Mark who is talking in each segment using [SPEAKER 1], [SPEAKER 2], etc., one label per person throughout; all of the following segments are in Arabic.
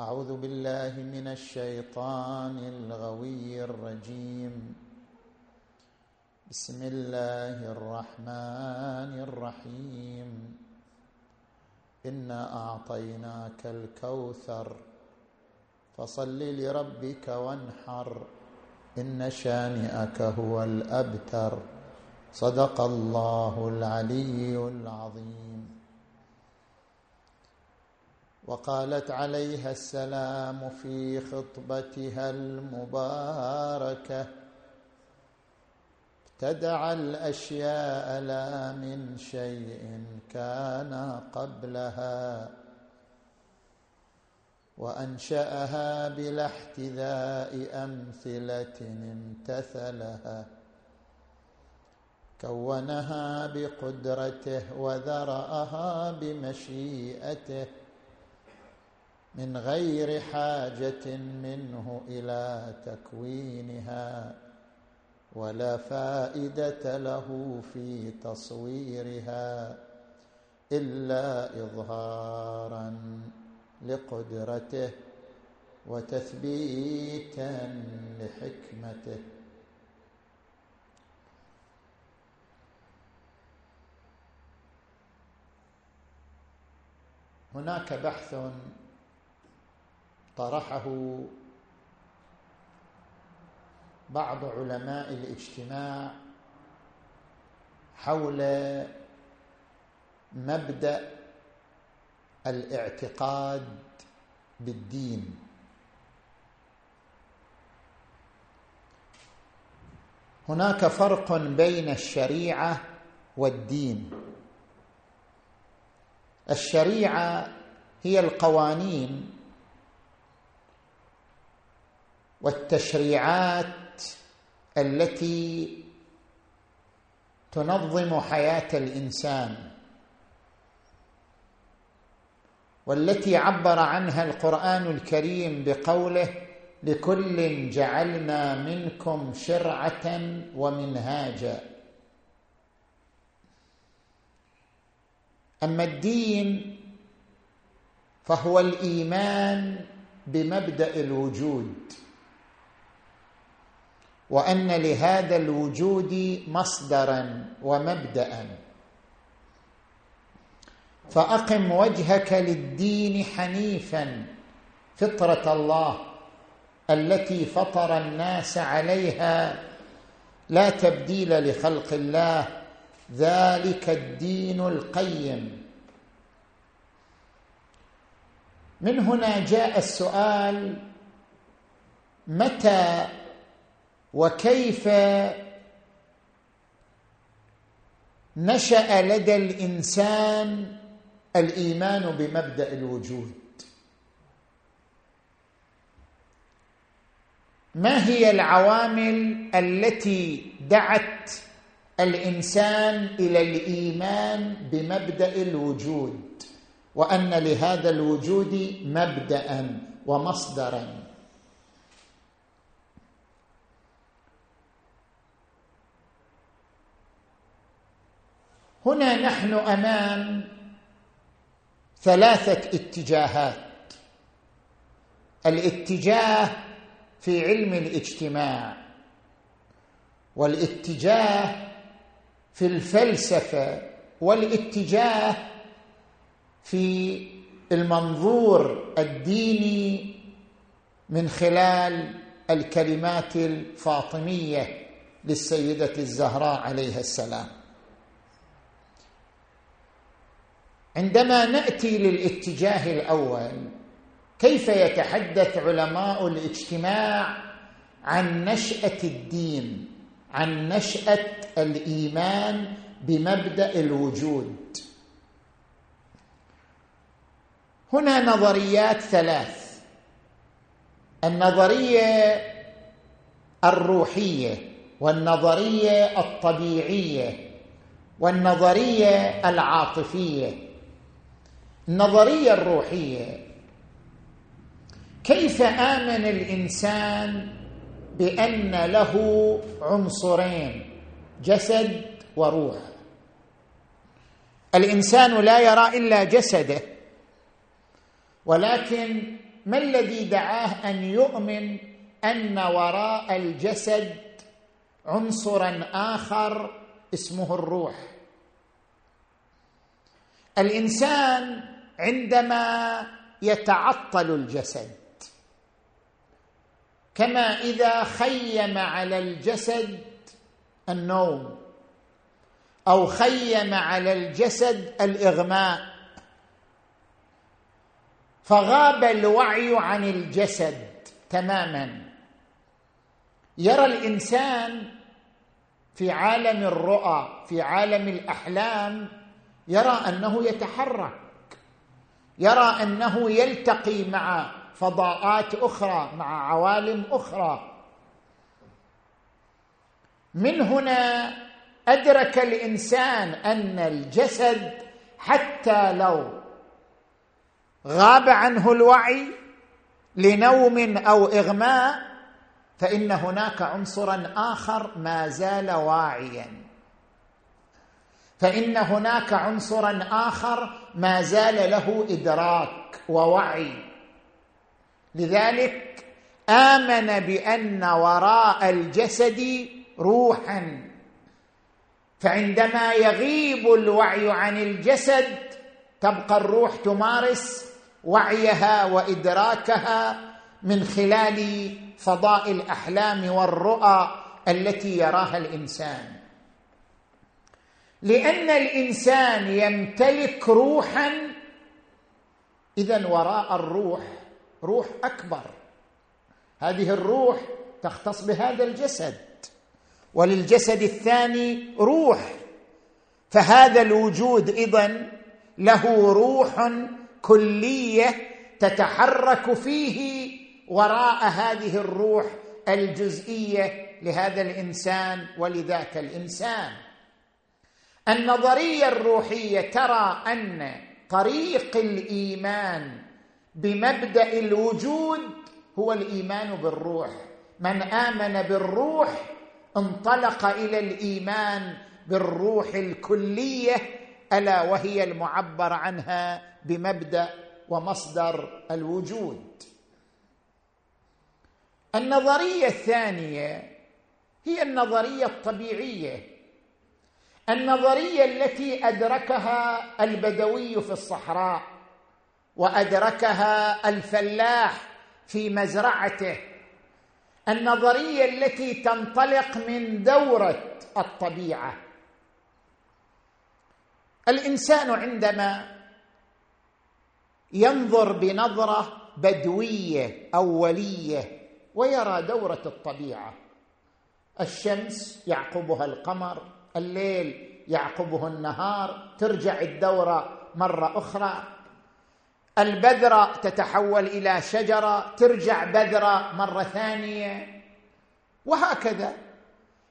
[SPEAKER 1] أعوذ بالله من الشيطان الغوي الرجيم. بسم الله الرحمن الرحيم. انا أعطيناك الكوثر فصل لربك وانحر. إن شانئك هو الأبتر. صدق الله العلي العظيم. وقالت عليها السلام في خطبتها المباركة ابتدع الأشياء لا من شيء كان قبلها وأنشأها بلا احتذاء أمثلة امتثلها كونها بقدرته وذرأها بمشيئته. من غير حاجة منه إلى تكوينها ولا فائدة له في تصويرها إلا اظهارا لقدرته وتثبيتا لحكمته. هناك بحث طرحه بعض علماء الاجتماع حول مبدأ الاعتقاد بالدين. هناك فرق بين الشريعة والدين. الشريعة هي القوانين والتشريعات التي تنظم حياة الإنسان والتي عبر عنها القرآن الكريم بقوله لكل جعلنا منكم شرعة ومنهاجا. أما الدين فهو الإيمان بمبدأ الوجود. وأن لهذا الوجود مصدرا ومبدا. فأقم وجهك للدين حنيفا فطرة الله التي فطر الناس عليها لا تبديل لخلق الله ذلك الدين القيم. من هنا جاء السؤال متى وكيف نشأ لدى الإنسان الإيمان بمبدأ الوجود؟ ما هي العوامل التي دعت الإنسان إلى الإيمان بمبدأ الوجود؟ وأن لهذا الوجود مبدا ومصدرا. هنا نحن أمام ثلاثة اتجاهات. الاتجاه في علم الاجتماع والاتجاه في الفلسفة والاتجاه في المنظور الديني من خلال الكلمات الفاطمية للسيدة الزهراء عليها السلام. عندما نأتي للاتجاه الأول كيف يتحدث علماء الاجتماع عن نشأة الدين عن نشأة الإيمان بمبدأ الوجود؟ هنا نظريات ثلاث. النظرية الروحية والنظرية الطبيعية والنظرية العاطفية. النظرية الروحية كيف آمن الإنسان بأن له عنصرين جسد وروح؟ الإنسان لا يرى إلا جسده ولكن ما الذي دعاه أن يؤمن أن وراء الجسد عنصرا آخر اسمه الروح؟ الإنسان عندما يتعطل الجسد. كما إذا خيم على الجسد النوم أو خيم على الجسد الإغماء. فغاب الوعي عن الجسد تماما. يرى الإنسان في عالم الرؤى في عالم الأحلام يرى أنه يتحرك. يرى أنه يلتقي مع فضاءات أخرى مع عوالم أخرى. من هنا أدرك الإنسان أن الجسد حتى لو غاب عنه الوعي لنوم أو إغماء فإن هناك عنصرا آخر ما زال واعيا. فإن هناك عنصرا آخر ما زال له إدراك ووعي. لذلك آمن بأن وراء الجسد روحا. فعندما يغيب الوعي عن الجسد تبقى الروح تمارس وعيها وإدراكها من خلال فضاء الأحلام والرؤى التي يراها الإنسان. لأن الإنسان يمتلك روحا. اذا وراء الروح روح أكبر. هذه الروح تختص بهذا الجسد. وللجسد الثاني روح. فهذا الوجود إذن له روح كلية تتحرك فيه وراء هذه الروح الجزئية لهذا الإنسان ولذاك الإنسان. النظرية الروحية ترى أن طريق الإيمان بمبدأ الوجود هو الإيمان بالروح. من آمن بالروح انطلق إلى الإيمان بالروح الكلية ألا وهي المعبر عنها بمبدأ ومصدر الوجود. النظرية الثانية هي النظرية الطبيعية. النظرية التي أدركها البدوي في الصحراء وأدركها الفلاح في مزرعته. النظرية التي تنطلق من دورة الطبيعة. الإنسان عندما ينظر بنظرة بدوية أولية ويرى دورة الطبيعة الشمس يعقبها القمر الليل يعقبه النهار ترجع الدورة مرة أخرى. البذرة تتحول إلى شجرة ترجع بذرة مرة ثانية. وهكذا.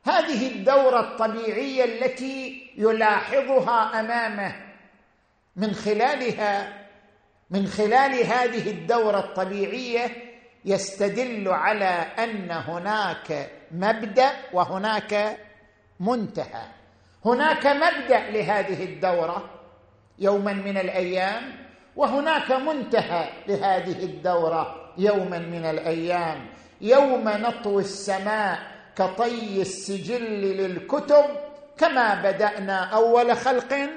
[SPEAKER 1] هذه الدورة الطبيعية التي يلاحظها أمامه من خلالها من خلال هذه الدورة الطبيعية يستدل على أن هناك مبدأ وهناك منتهى. هناك مبدأ لهذه الدورة يوما من الأيام وهناك منتهى لهذه الدورة يوما من الأيام. يوم نطوي السماء كطي السجل للكتب كما بدأنا أول خلق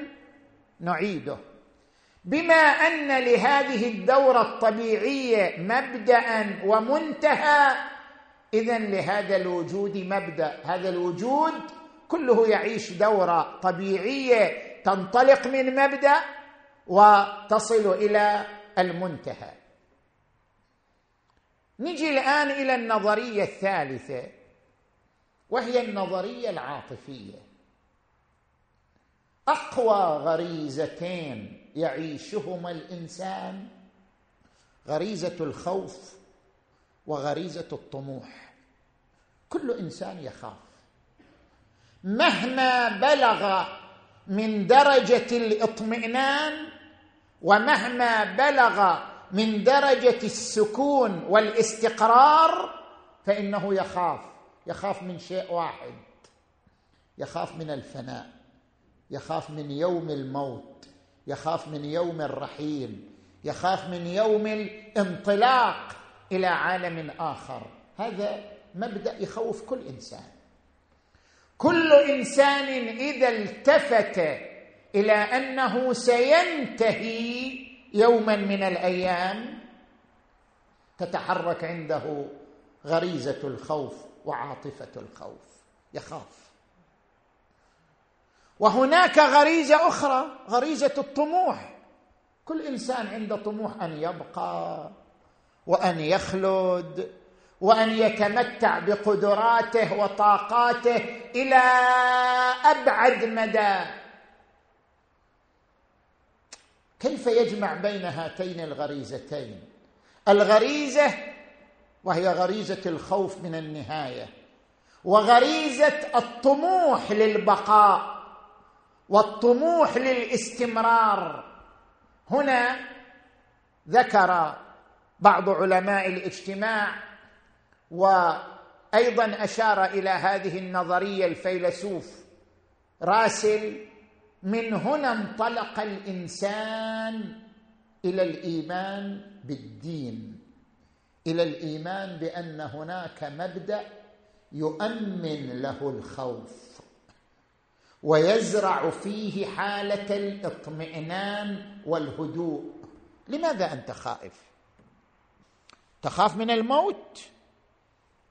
[SPEAKER 1] نعيده. بما أن لهذه الدورة الطبيعية مبدأ ومنتهى اذا لهذا الوجود مبدأ. هذا الوجود كله يعيش دورة طبيعية تنطلق من مبدأ وتصل إلى المنتهى. نجي الآن إلى النظرية الثالثة وهي النظرية العاطفية. أقوى غريزتين يعيشهما الإنسان غريزة الخوف وغريزة الطموح. كل إنسان يخاف. مهما بلغ من درجة الاطمئنان ومهما بلغ من درجة السكون والاستقرار فإنه يخاف يخاف من شيء واحد يخاف من الفناء يخاف من يوم الموت يخاف من يوم الرحيل يخاف من يوم الانطلاق إلى عالم آخر. هذا مبدأ يخوف كل إنسان. كل إنسان إذا التفت إلى أنه سينتهي يوما من الأيام تتحرك عنده غريزة الخوف وعاطفة الخوف يخاف. وهناك غريزة أخرى غريزة الطموح. كل إنسان عنده طموح أن يبقى وأن يخلد. وأن يتمتع بقدراته وطاقاته إلى أبعد مدى. كيف يجمع بين هاتين الغريزتين؟ الغريزة وهي غريزة الخوف من النهاية وغريزة الطموح للبقاء والطموح للاستمرار. هنا ذكر بعض علماء الاجتماع وأيضا أشار إلى هذه النظرية الفيلسوف راسل من هنا انطلق الإنسان إلى الإيمان بالدين. إلى الإيمان بأن هناك مبدأ يؤمن له الخوف ويزرع فيه حالة الاطمئنان والهدوء. لماذا أنت خائف؟ تخاف من الموت؟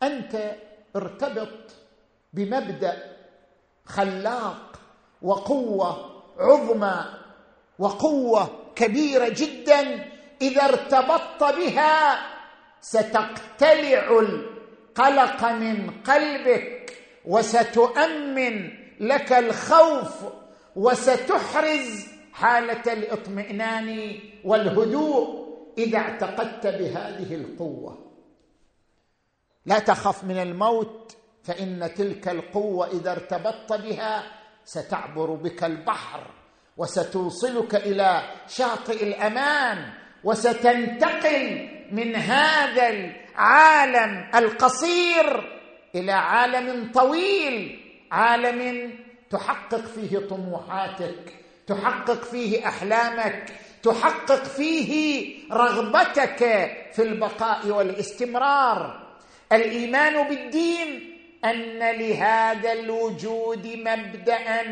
[SPEAKER 1] أنت ارتبط بمبدأ خلاق وقوة عظمى وقوة كبيرة جدا. إذا ارتبطت بها ستقتلع القلق من قلبك وستؤمن لك الخوف وستحرز حالة الاطمئنان والهدوء إذا اعتقدت بهذه القوة. لا تخف من الموت فإن تلك القوة إذا ارتبطت بها ستعبر بك البحر وستوصلك إلى شاطئ الأمان وستنتقل من هذا العالم القصير إلى عالم طويل عالم تحقق فيه طموحاتك تحقق فيه أحلامك تحقق فيه رغبتك في البقاء والاستمرار. الإيمان بالدين أن لهذا الوجود مبدأ.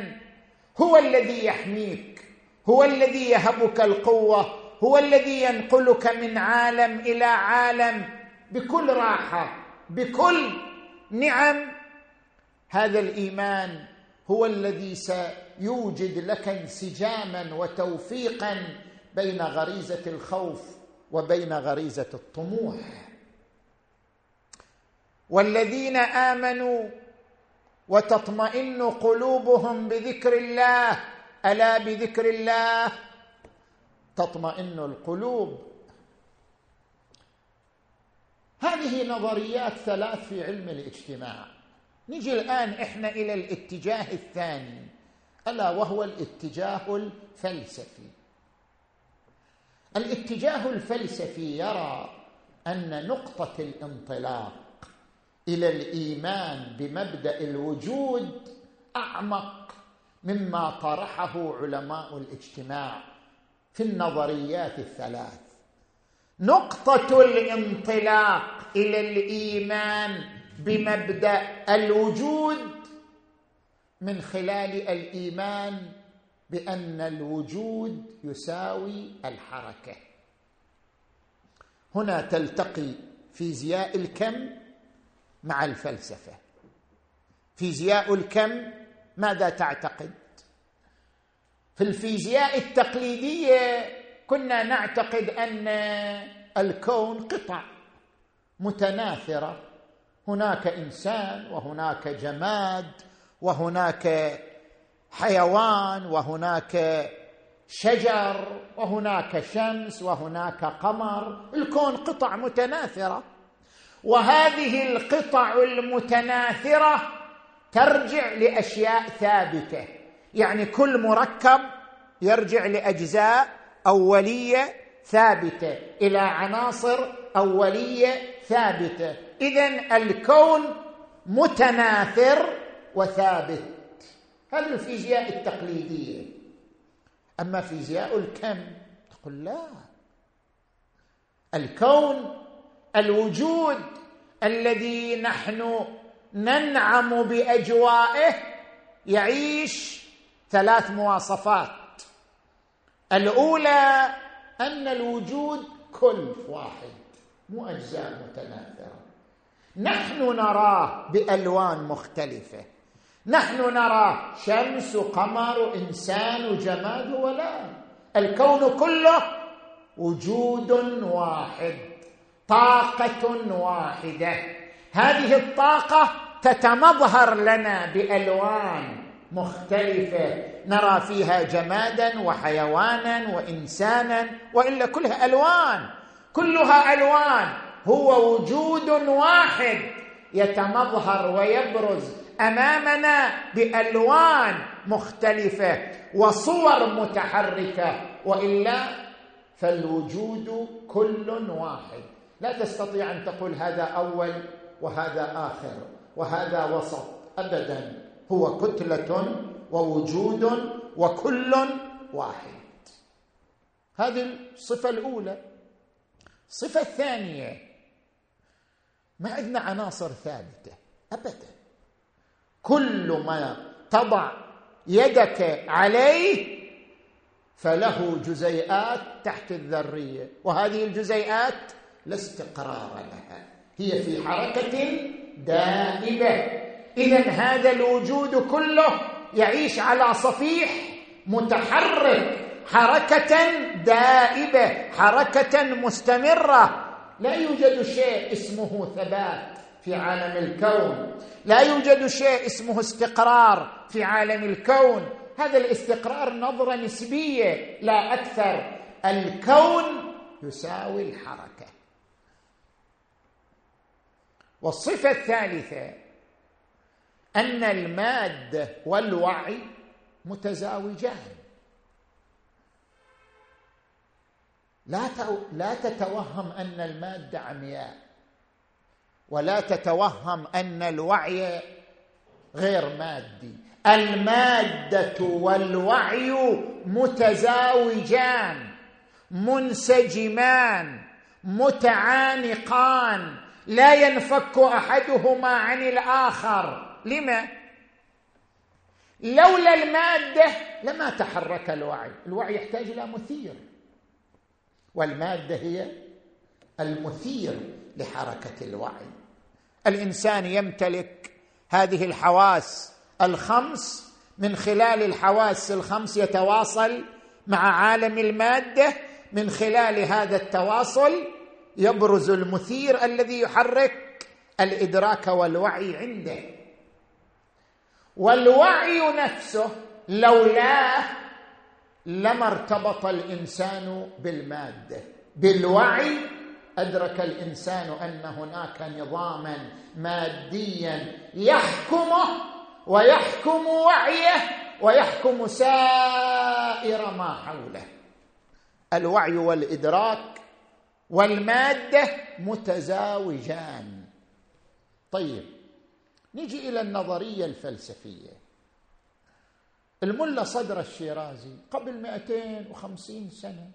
[SPEAKER 1] هو الذي يحميك هو الذي يهبك القوة هو الذي ينقلك من عالم إلى عالم بكل راحة بكل نعم. هذا الإيمان هو الذي سيوجد لك انسجاما وتوفيقا بين غريزة الخوف وبين غريزة الطموح. والذين آمنوا وتطمئن قلوبهم بذكر الله ألا بذكر الله؟ تطمئن القلوب. هذه نظريات ثلاث في علم الاجتماع. نجي الآن إحنا إلى الاتجاه الثاني ألا وهو الاتجاه الفلسفي. الاتجاه الفلسفي يرى أن نقطة الانطلاق إلى الإيمان بمبدأ الوجود أعمق مما طرحه علماء الاجتماع في النظريات الثلاث. نقطة الانطلاق إلى الإيمان بمبدأ الوجود من خلال الإيمان بأن الوجود يساوي الحركة. هنا تلتقي فيزياء الكم مع الفلسفة. فيزياء الكم ماذا تعتقد؟ في الفيزياء التقليدية كنا نعتقد أن الكون قطع متناثرة. هناك إنسان وهناك جماد وهناك حيوان وهناك شجر وهناك شمس وهناك قمر. الكون قطع متناثرة. وهذه القطع المتناثرة ترجع لأشياء ثابتة. يعني كل مركب يرجع لأجزاء أولية ثابتة إلى عناصر أولية ثابتة. اذا الكون متناثر وثابت. هذه الفيزياء التقليدية. أما فيزياء الكم تقول لا. الكون الوجود الذي نحن ننعم بأجوائه يعيش ثلاث مواصفات. الأولى أن الوجود كل واحد مو أجزاء متناثرة. نحن نراه بألوان مختلفة. نحن نرى شمس وقمر انسان وجماد ولا. الكون كله وجود واحد. طاقة واحدة. هذه الطاقة تتمظهر لنا بألوان مختلفة. نرى فيها جمادا وحيوانا وإنسانا وإلا كلها ألوان. كلها ألوان. هو وجود واحد يتمظهر ويبرز أمامنا بألوان مختلفة وصور متحركة. وإلا فالوجود كل واحد. لا تستطيع أن تقول هذا أول وهذا آخر وهذا وسط ابدا. هو كتلة ووجود وكل واحد. هذه الصفة الأولى. الصفه الثانية. ما عندنا عناصر ثابتة ابدا. كل ما تضع يدك عليه فله جزيئات تحت الذرية. وهذه الجزيئات لا استقرار لها. هي في حركة دائبة. اذا هذا الوجود كله يعيش على صفيح متحرك حركة دائبة حركة مستمرة. لا يوجد شيء اسمه ثبات في عالم الكون. لا يوجد شيء اسمه استقرار في عالم الكون. هذا الاستقرار نظرة نسبية لا أكثر. الكون يساوي الحركة. والصفة الثالثة أن المادة والوعي متزاوجان. لا لا تتوهم أن المادة عمياء ولا تتوهم أن الوعي غير مادي. المادة والوعي متزاوجان منسجمان متعانقان. لا ينفك أحدهما عن الآخر. لما؟ لولا المادة لما تحرك الوعي. الوعي يحتاج إلى مثير. والمادة هي المثير لحركة الوعي. الإنسان يمتلك هذه الحواس الخمس. من خلال الحواس الخمس يتواصل مع عالم المادة. من خلال هذا التواصل يبرز المثير الذي يحرك الإدراك والوعي عنده. والوعي نفسه لولاه لما ارتبط الإنسان بالمادة. بالوعي أدرك الإنسان أن هناك نظاما ماديا يحكمه ويحكم وعيه ويحكم سائر ما حوله. الوعي والإدراك والمادة متزاوجان. طيب نجي إلى النظرية الفلسفية. الملا صدر الشيرازي قبل 250 سنة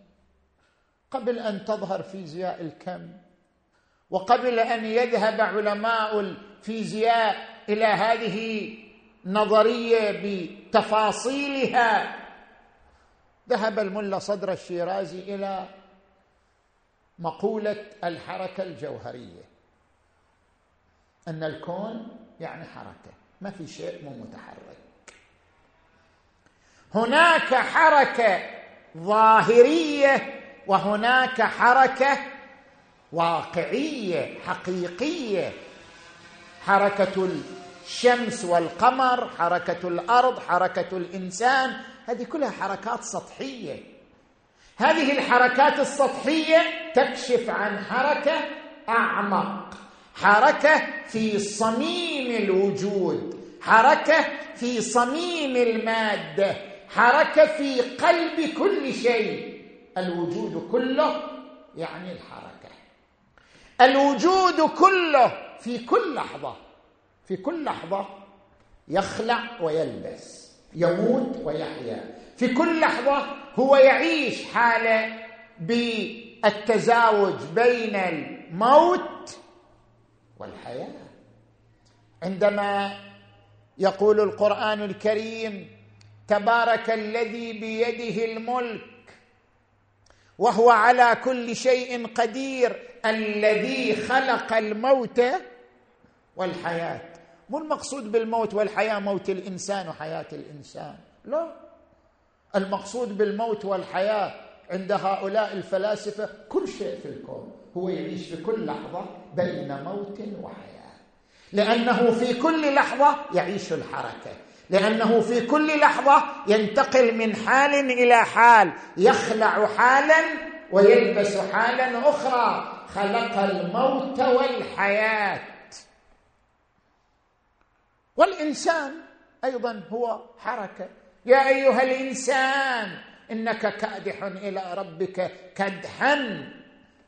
[SPEAKER 1] قبل أن تظهر فيزياء الكم وقبل أن يذهب علماء الفيزياء إلى هذه النظريه بتفاصيلها ذهب الملا صدر الشيرازي إلى مقولة الحركة الجوهرية. أن الكون يعني حركة ما في شيء مو متحرك. هناك حركة ظاهرية وهناك حركة واقعية حقيقية. حركة الشمس والقمر حركة الأرض حركة الإنسان هذه كلها حركات سطحية. هذه الحركات السطحية تكشف عن حركة أعمق. حركة في صميم الوجود حركة في صميم المادة حركة في قلب كل شيء. الوجود كله يعني الحركة. الوجود كله في كل لحظة في كل لحظة يخلع ويلبس يموت ويحيا. في كل لحظة هو يعيش حالة بالتزاوج بين الموت والحياة. عندما يقول القرآن الكريم تبارك الذي بيده الملك وهو على كل شيء قدير الذي خلق الموت والحياة. مو المقصود بالموت والحياة موت الإنسان وحياة الإنسان. لا. المقصود بالموت والحياة عند هؤلاء الفلاسفة كل شيء في الكون هو يعيش في كل لحظة بين موت وحياة. لأنه في كل لحظة يعيش الحركة. لأنه في كل لحظة ينتقل من حال إلى حال يخلع حالا ويلبس حالا أخرى. خلق الموت والحياة. والإنسان أيضا هو حركة. يا أيها الإنسان إنك كادح إلى ربك كدحا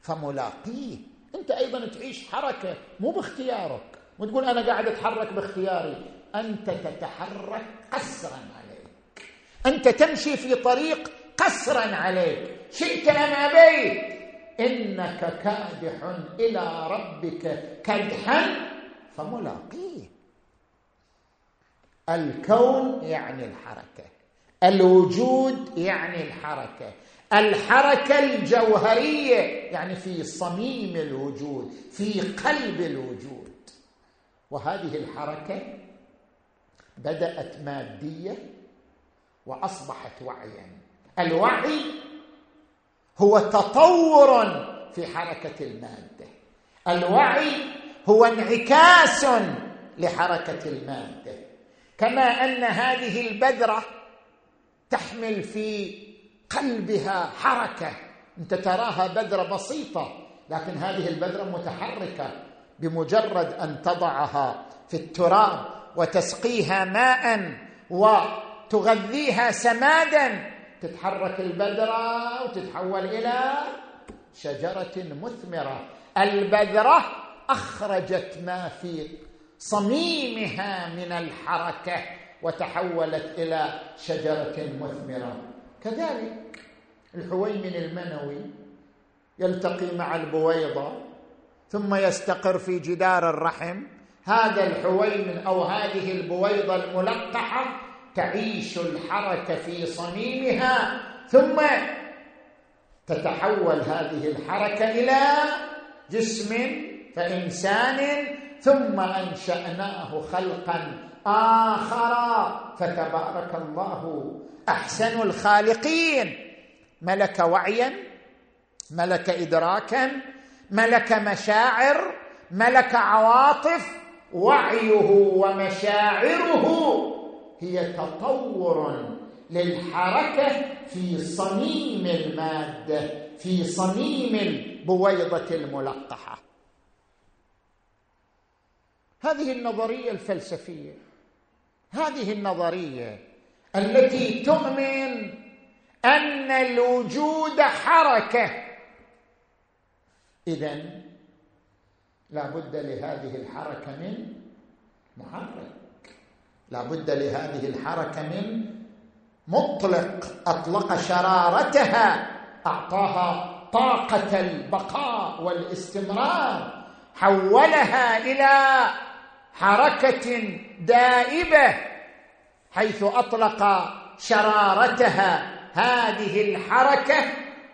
[SPEAKER 1] فملاقيه. أنت أيضا تعيش حركة مو باختيارك. وتقول أنا قاعد أتحرك باختياري. أنت تتحرك قسرا عليك. أنت تمشي في طريق قسرا عليك. شئت أم أبيت؟ إنك كادح إلى ربك كدحا فملاقيه. الكون يعني الحركة. الوجود يعني الحركة. الحركة الجوهرية يعني في صميم الوجود في قلب الوجود. وهذه الحركة بدأت مادية وأصبحت وعيا. الوعي هو تطور في حركة المادة. الوعي هو انعكاس لحركة المادة. كما أن هذه البذرة تحمل في قلبها حركة. أنت تراها بذرة بسيطة لكن هذه البذرة متحركة بمجرد أن تضعها في التراب وتسقيها ماء وتغذيها سمادا. تتحرك البذرة وتتحول إلى شجرة مثمرة. البذرة أخرجت ما في صميمها من الحركة وتحولت إلى شجرة مثمرة. كذلك الحويمن المنوي يلتقي مع البويضة ثم يستقر في جدار الرحم. هذا الحويمن أو هذه البويضة الملقحة تعيش الحركة في صميمها ثم تتحول هذه الحركة إلى جسم فإنسان ثم أنشأناه خلقا آخر. فتبارك الله. أحسن الخالقين. ملك وعيا ملك ادراكا ملك مشاعر ملك عواطف. وعيه ومشاعره هي تطور للحركة في صميم المادة في صميم البويضة الملقحة. هذه النظرية الفلسفية هذه النظرية التي تؤمن أن الوجود حركة. اذا لا بد لهذه الحركة من محرك. لا بد لهذه الحركة من مطلق. أطلق شرارتها. أعطاها طاقة البقاء والاستمرار. حولها إلى حركة دائبة حيث أطلق شرارتها. هذه الحركة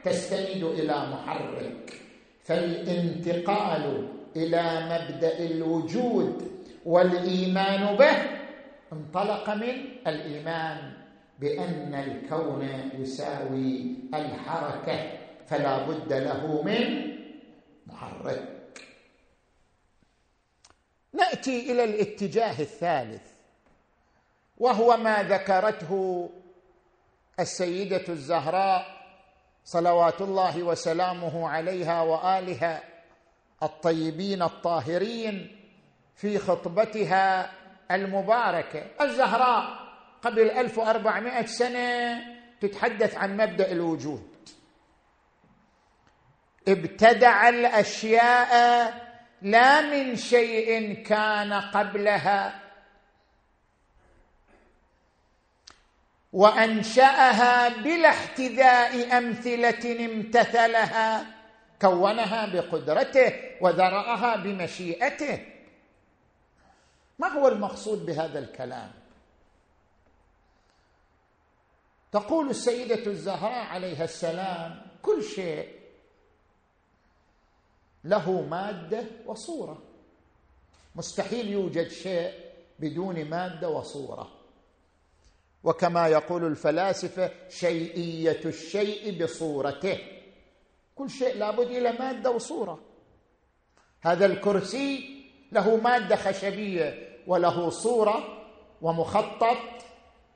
[SPEAKER 1] تستند إلى محرك فالانتقال إلى مبدأ الوجود والإيمان به انطلق من الإيمان بأن الكون يساوي الحركة فلا بد له من محرك. نأتي إلى الاتجاه الثالث وهو ما ذكرته السيدة الزهراء صلوات الله وسلامه عليها وآلها الطيبين الطاهرين في خطبتها المباركة. الزهراء قبل 1400 سنة تتحدث عن مبدأ الوجود. ابتدع الأشياء لا من شيء كان قبلها. وأنشأها بلا احتذاء أمثلة امتثلها كونها بقدرته وذرأها بمشيئته. ما هو المقصود بهذا الكلام؟ تقول السيدة الزهراء عليها السلام كل شيء له مادة وصورة. مستحيل يوجد شيء بدون مادة وصورة. وكما يقول الفلاسفة شيئية الشيء بصورته. كل شيء لابد إلى مادة وصورة. هذا الكرسي له مادة خشبية وله صورة ومخطط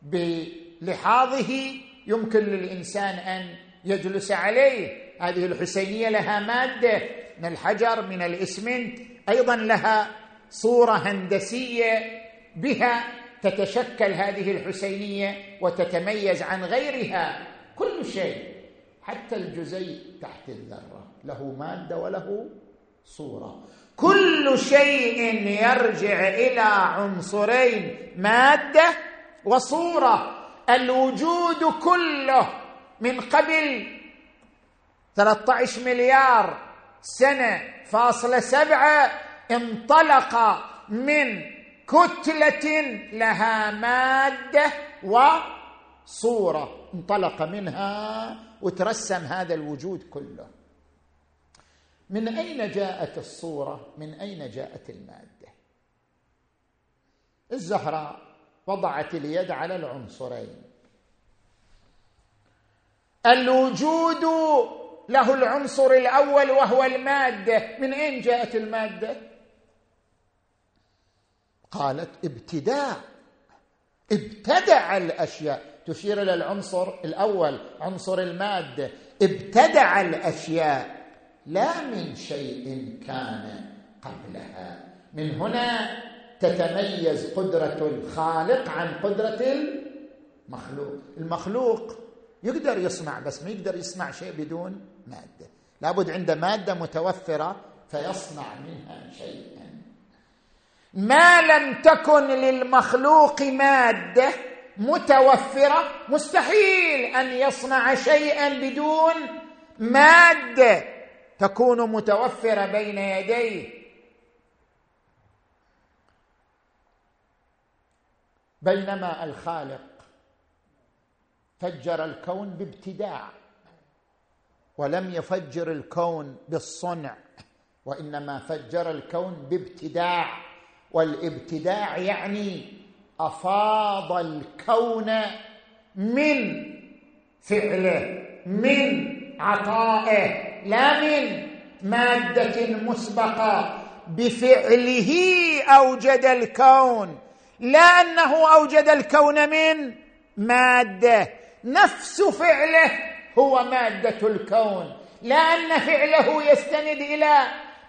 [SPEAKER 1] بلحاظه يمكن للإنسان أن يجلس عليه. هذه الحسينية لها مادة من الحجر من الإسمنت. أيضا لها صورة هندسية بها تتشكل هذه الحسينية وتتميز عن غيرها. كل شيء حتى الجزيء تحت الذرة. له مادة وله صورة. كل شيء يرجع إلى عنصرين مادة وصورة. الوجود كله من قبل 13 مليار سنة فاصلة سبعة انطلق من كتلة لها مادة وصورة. انطلق منها وترسم هذا الوجود كله. من أين جاءت الصورة؟ من أين جاءت المادة؟ الزهراء وضعت اليد على العنصرين. الوجود له العنصر الأول وهو المادة. من أين جاءت المادة؟ قالت ابتداء. ابتدع الأشياء. تشير إلى العنصر الأول عنصر المادة. ابتدع الأشياء. لا من شيء كان قبلها. من هنا تتميز قدرة الخالق عن قدرة المخلوق. المخلوق يقدر يصنع بس ما يقدر يصنع شيء بدون مادة. لابد عنده مادة متوفرة فيصنع منها شيئا. ما لم تكن للمخلوق مادة متوفرة مستحيل أن يصنع شيئا بدون مادة تكون متوفرة بين يديه. بينما الخالق فجر الكون بابتداع. ولم يفجر الكون بالصنع وإنما فجر الكون بابتداع. والابتداع يعني أفاض الكون من فعله من عطائه لا من مادة مسبقة. بفعله أوجد الكون لا أنه أوجد الكون من مادة نفس فعله هو مادة الكون لا ان فعله يستند إلى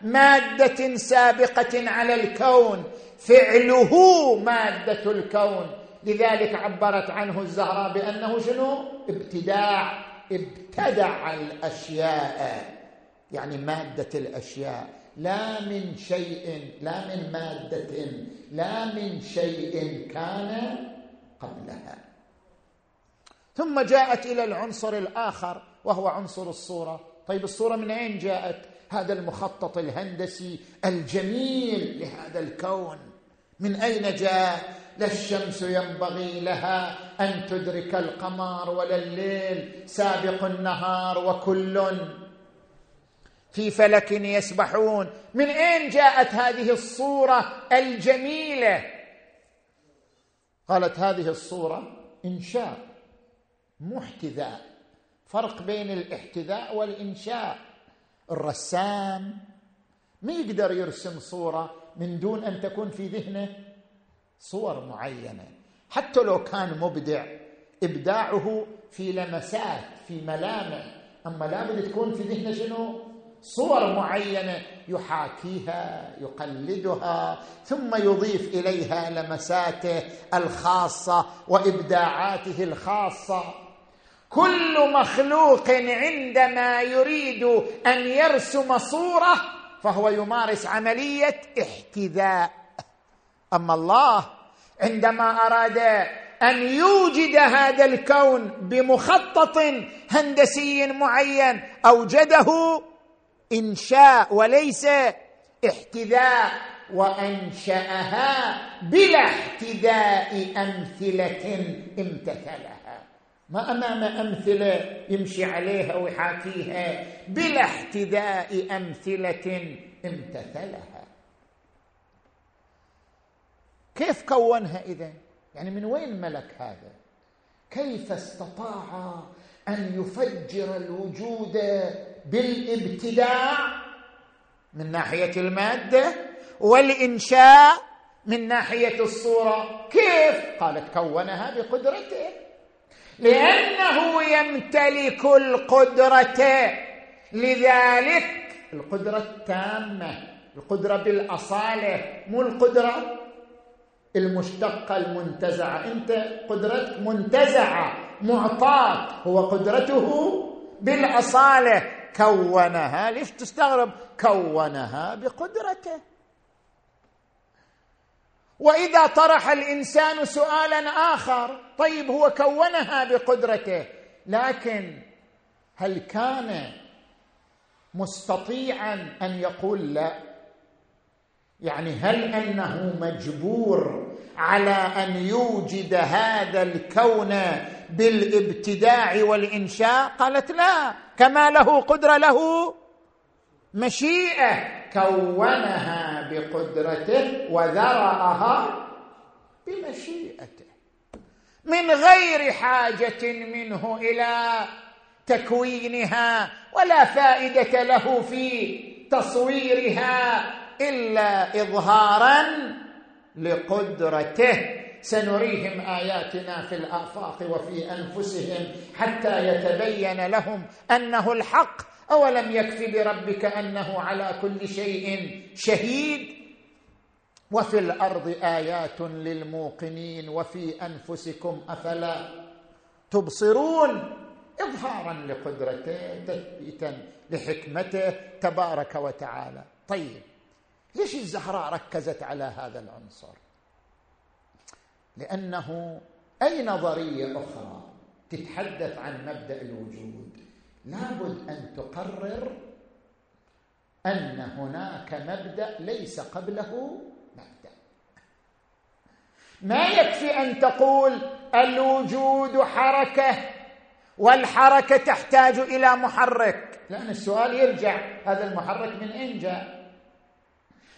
[SPEAKER 1] مادة سابقة على الكون. فعله مادة الكون. لذلك عبرت عنه الزهراء بأنه شنو؟ ابتداع ابتدع الأشياء. يعني مادة الأشياء. لا من شيء لا من مادة لا من شيء كان قبلها. ثم جاءت إلى العنصر الآخر وهو عنصر الصورة. طيب الصورة من أين جاءت؟ هذا المخطط الهندسي الجميل لهذا الكون. من أين جاء؟ لا الشمس ينبغي لها أن تدرك القمر ولا الليل سابق النهار وكل. في فلك يسبحون. من أين جاءت هذه الصورة الجميلة؟ قالت هذه الصورة إنشاء. مو احتذاء فرق بين الاحتذاء والإنشاء. الرسام ما يقدر يرسم صورة من دون أن تكون في ذهنه صور معينة. حتى لو كان مبدع إبداعه في لمسات في ملامح أما لابد تكون في ذهنه شنو؟ صور معينة يحاكيها يقلدها ثم يضيف إليها لمساته الخاصة وإبداعاته الخاصة. كل مخلوق عندما يريد أن يرسم صورة فهو يمارس عملية احتذاء. أما الله عندما أراد أن يوجد هذا الكون بمخطط هندسي معين أوجده إنشاء وليس احتذاء وأنشأها بلا احتذاء أمثلة امتثلها. ما أمام أمثلة يمشي عليها ويحاكيها بلا احتذاء أمثلة امتثلها. كيف كونها اذا يعني من وين ملك هذا؟ كيف استطاع أن يفجر الوجود بالابتداع من ناحية المادة والإنشاء من ناحية الصورة؟ كيف؟ قالت كونها بقدرته. لأنه يمتلك القدرة لذلك. القدرة التامة القدرة بالأصالة مو القدرة المشتقة المنتزعة. أنت قدرتك منتزعة معطاك. هو قدرته بالأصالة. كونها ليش تستغرب؟ كونها بقدرته. وإذا طرح الإنسان سؤالا آخر طيب هو كونها بقدرته لكن هل كان مستطيعا أن يقول لا؟ يعني هل أنه مجبور على أن يوجد هذا الكون بالابتداع والإنشاء؟ قالت لا كما له قدرة له مشيئة. كونها بقدرته وذرأها بمشيئته. من غير حاجة منه إلى تكوينها ولا فائدة له في تصويرها إلا اظهارا لقدرته. سنريهم آياتنا في الآفاق وفي أنفسهم حتى يتبين لهم أنه الحق. أولم يكف بربك أنه على كل شيء شهيد؟ وفي الأرض آيات للموقنين وفي أنفسكم أفلا تبصرون؟ اظهارا لقدرته تثبيتا لحكمته تبارك وتعالى. طيب ليش الزهراء ركزت على هذا العنصر؟ لأنه اي نظريه أخرى تتحدث عن مبدأ الوجود؟ لابد أن تقرر أن هناك مبدأ ليس قبله مبدأ. ما يكفي أن تقول الوجود حركة والحركة تحتاج إلى محرك؟ لأن السؤال يرجع هذا المحرك من إين جاء؟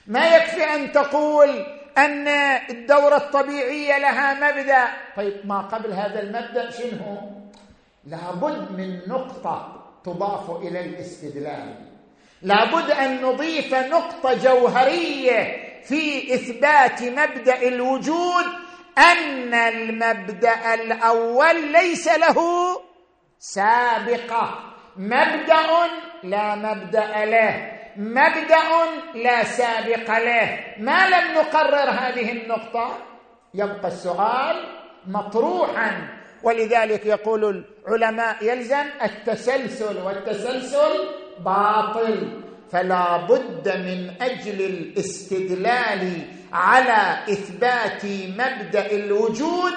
[SPEAKER 1] ما يكفي أن تقول أن الدورة الطبيعية لها مبدأ. طيب ما قبل هذا المبدأ شنو؟ لابد من نقطة تضاف إلى الاستدلال. لابد أن نضيف نقطة جوهرية في إثبات مبدأ الوجود أن المبدأ الأول ليس له سابقة. مبدأ لا مبدأ له. مبدأ لا سابق له. ما لم نقرر هذه النقطة؟ يبقى السؤال مطروحا. ولذلك يقول العلماء يلزم التسلسل والتسلسل باطل. فلا بد من أجل الاستدلال على إثبات مبدأ الوجود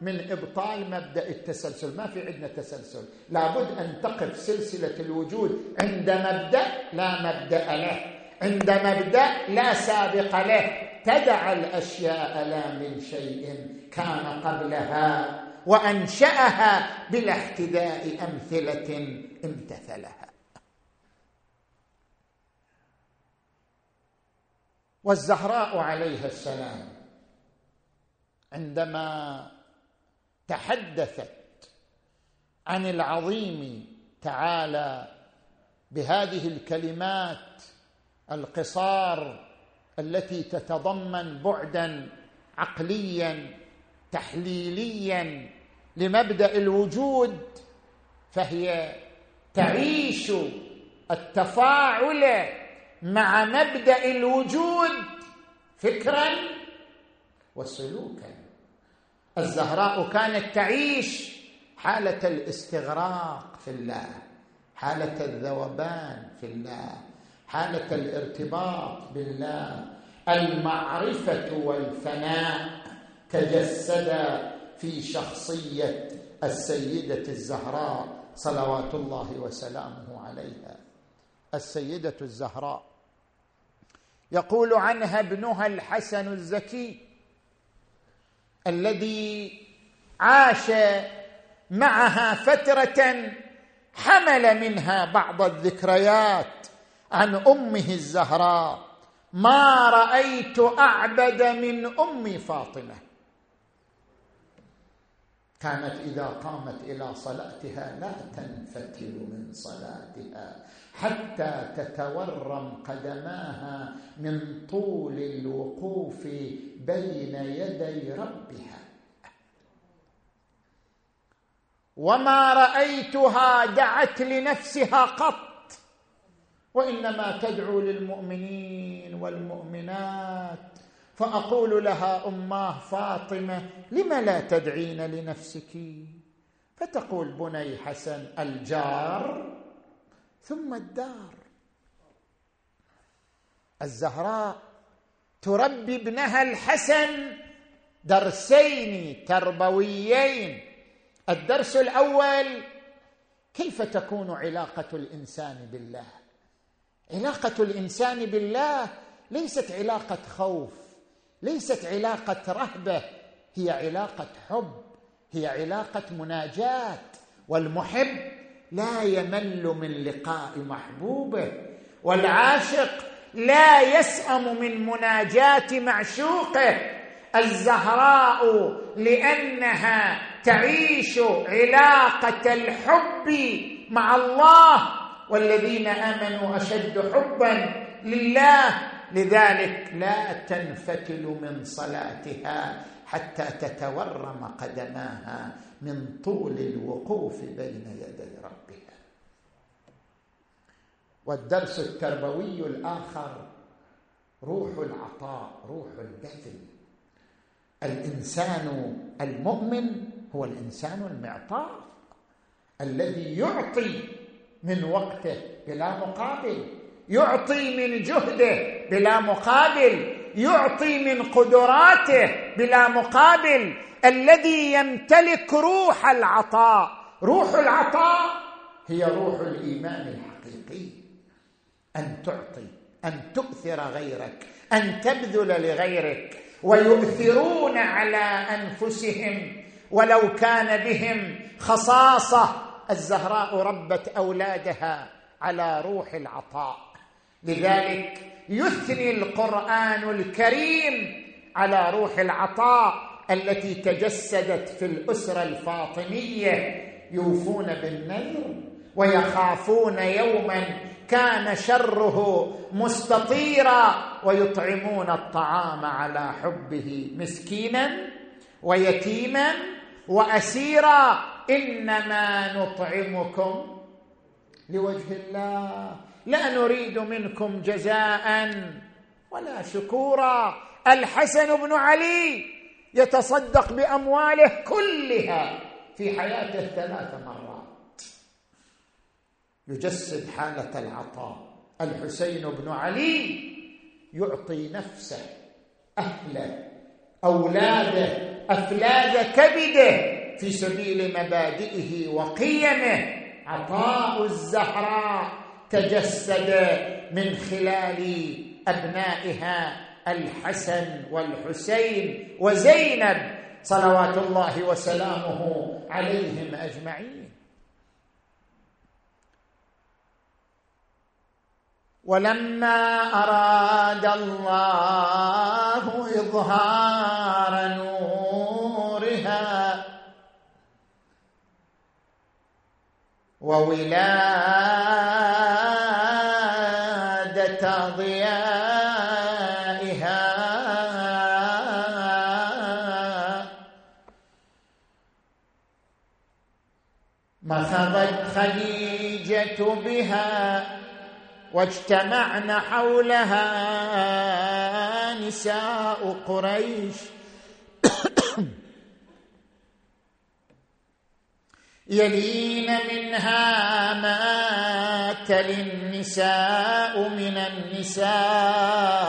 [SPEAKER 1] من إبطال مبدأ التسلسل. ما في عندنا تسلسل. لابد أن تقف سلسلة الوجود عند مبدأ لا مبدأ له. عند مبدأ لا سابق له. تدع الأشياء لا من شيء كان قبلها وأنشأها بلا احتذاء أمثلة امتثلها. والزهراء عليها السلام عندما تحدثت عن العظيم تعالى بهذه الكلمات القصار التي تتضمن بعدا عقليا تحليليا لمبدأ الوجود فهي تعيش التفاعل مع مبدأ الوجود فكرا وسلوكا. الزهراء كانت تعيش حالة الاستغراق في الله حالة الذوبان في الله حالة الارتباط بالله. المعرفة والفناء تجسدا في شخصية السيدة الزهراء صلوات الله وسلامه عليها. السيدة الزهراء يقول عنها ابنها الحسن الزكي الذي عاش معها فترة حمل منها بعض الذكريات عن أمه الزهراء. ما رأيت أعبد من أم فاطمة. كانت إذا قامت إلى صلاتها لا تنفتل من صلاتها. حتى تتورم قدماها من طول الوقوف بين يدي ربها. وما رأيتها دعت لنفسها قط. وإنما تدعو للمؤمنين والمؤمنات. فأقول لها اماه فاطمة لم لا تدعين لنفسك؟ فتقول بني حسن الجار ثم الدار. الزهراء تربي ابنها الحسن درسين تربويين. الدرس الأول كيف تكون علاقة الإنسان بالله؟ علاقة الإنسان بالله ليست علاقة خوف ليست علاقة رهبة هي علاقة حب هي علاقة مناجاة والمحب. لا يمل من لقاء محبوبه والعاشق لا يسأم من مناجاة معشوقه. الزهراء لأنها تعيش علاقة الحب مع الله والذين آمنوا أشد حبا لله. لذلك لا تنفتل من صلاتها حتى تتورم قدماها. من طول الوقوف بين يدي ربها والدرس التربوي الآخر روح العطاء روح البذل الإنسان المؤمن هو الإنسان المعطاء الذي يعطي من وقته بلا مقابل يعطي من جهده بلا مقابل يعطي من قدراته بلا مقابل الذي يمتلك روح العطاء. روح العطاء هي روح الإيمان الحقيقي. أن تعطي أن تؤثر غيرك أن تبذل لغيرك. ويؤثرون على أنفسهم ولو كان بهم خصاصة. الزهراء ربت أولادها على روح العطاء. لذلك يثني القرآن الكريم على روح العطاء. التي تجسدت في الأسرة الفاطمية يوفون بالنذر ويخافون يوما كان شره مستطيرا ويطعمون الطعام على حبه مسكينا ويتيما واسيرا. إنما نطعمكم لوجه الله. لا نريد منكم جزاء ولا شكورا. الحسن بن علي يتصدق بأمواله كلها في حياته ثلاث مرات. يجسد حالة العطاء. الحسين بن علي يعطي نفسه أهله أولاده أفلاذ كبده في سبيل مبادئه وقيمه. عطاء الزهراء تجسد من خلال أبنائها الحسن والحسين وزينب صلوات الله وسلامه عليهم أجمعين. ولما أراد الله إظهار نورها وولادة ضياء مخضت خديجة بها واجتمعن حولها نساء قريش. يلين منها ما تلي النساء من النساء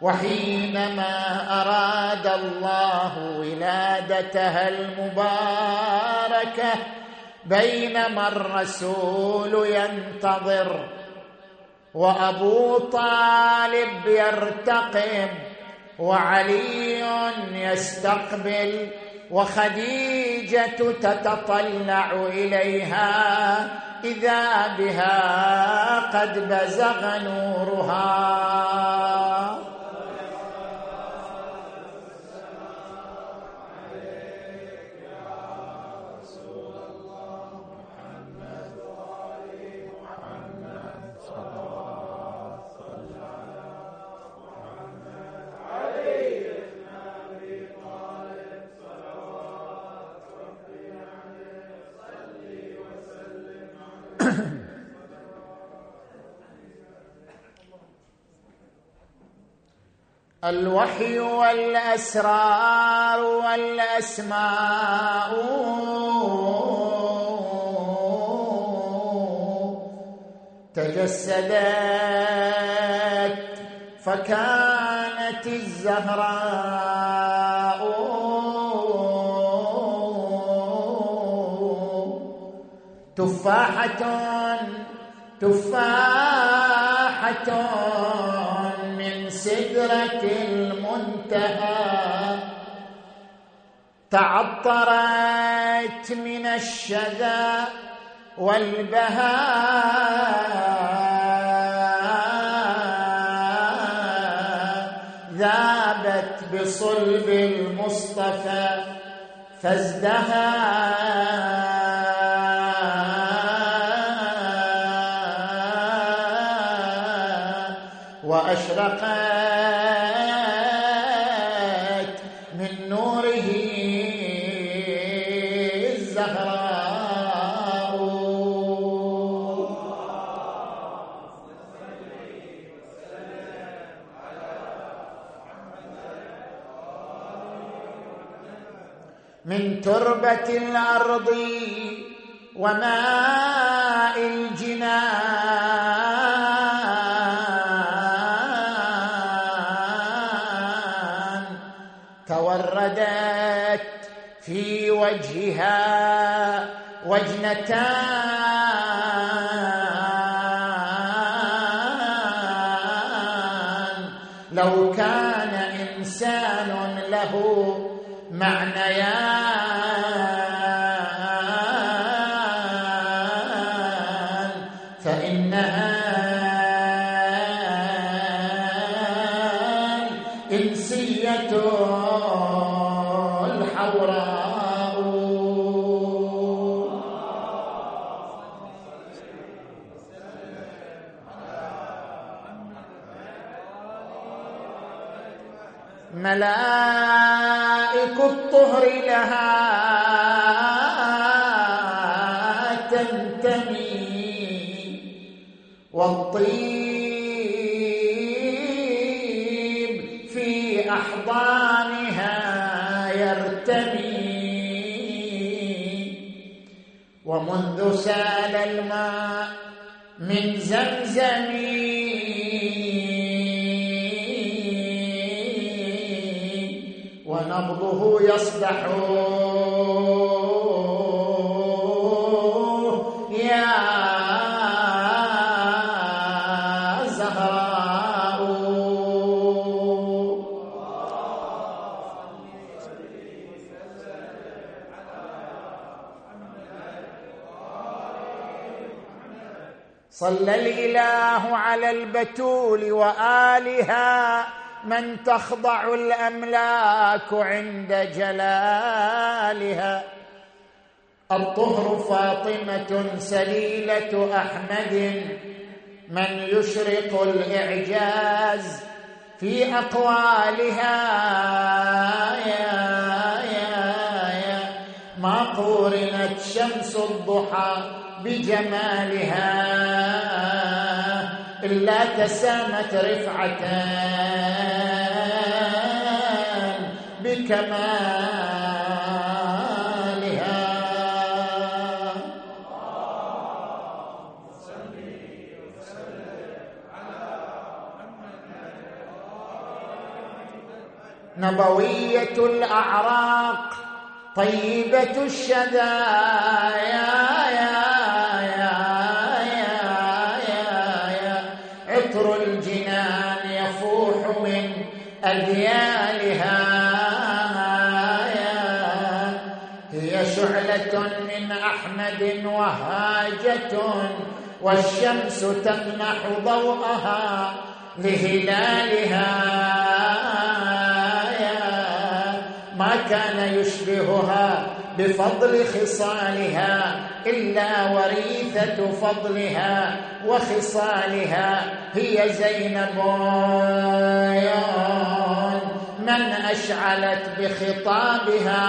[SPEAKER 1] وحينما أراد الله ولادتها المباركة بينما الرسول ينتظر وأبو طالب يرتقب وعلي يستقبل وخديجة تتطلع إليها إذا بها قد بزغ نورها. الوحي والأسرار والأسماء. تجسدت فكانت الزهراء. تفاحة تفاحة. سدرة المنتهى. تعطرت من الشذا والبهاء ذابت بصلب المصطفى فازدهى. وأشرقت تربه الأرض وماء الجنان توردت في وجهها وجنتان. لو كان إنسان له معنيان سال الماء من زمزم. نبضه يصدح صلى الإله على البتول وآلها من تخضع الأملاك عند جلالها. الطهر فاطمة سليلة أحمد من يشرق الإعجاز في أقوالها. يا يا يا ما قورنت شمس الضحى بجمالها إلا تسامت رفعة. بكمال نبوية الأعراق طيبة الشدايا. من أحمد وهاجه والشمس تمنح ضوءها لهلالها. ما كان يشبهها بفضل خصالها إلا وريثة فضلها وخصالها. هي زينب. من أشعلت بخطابها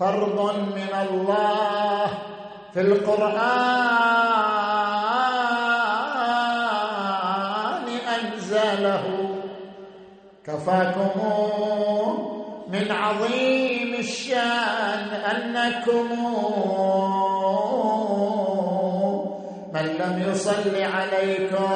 [SPEAKER 1] فرض من الله في القرآن أنزله. كفاكم من عظيم الشأن أنكم من لم يصل عليكم.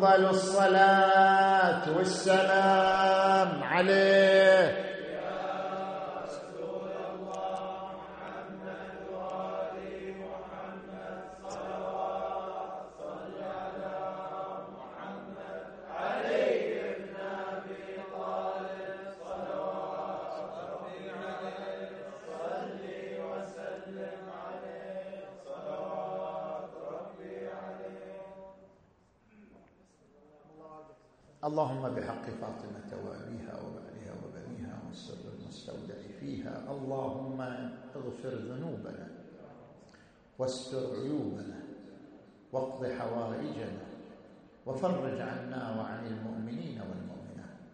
[SPEAKER 1] أفضل الصلاة والسلام عليه. اللهم بحق فاطمة وأبيها وبعلها وبنيها والسر المستودع فيها. اللهم اغفر ذنوبنا واستر عيوبنا واقض حوائجنا وفرج عنا وعن المؤمنين والمؤمنات.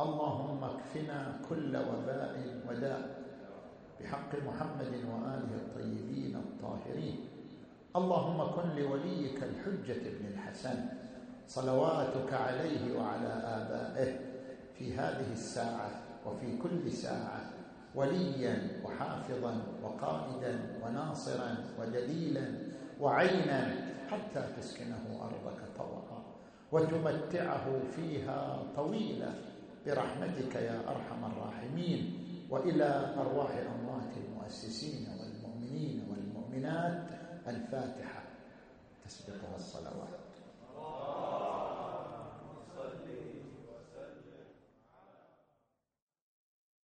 [SPEAKER 1] اللهم اكفنا كل وباء وداء بحق محمد وآله الطيبين الطاهرين. اللهم كن لوليك الحجة بن الحسن. صلواتك عليه وعلى آبائه في هذه الساعة وفي كل ساعة وليا وحافظا وقائدا وناصرا ودليلا وعينا حتى تسكنه أرضك طوعا وتمتعه فيها طويلا برحمتك يا أرحم الراحمين. وإلى أرواح أموات المؤسسين والمؤمنين والمؤمنات الفاتحة. تسبقها الصلوات.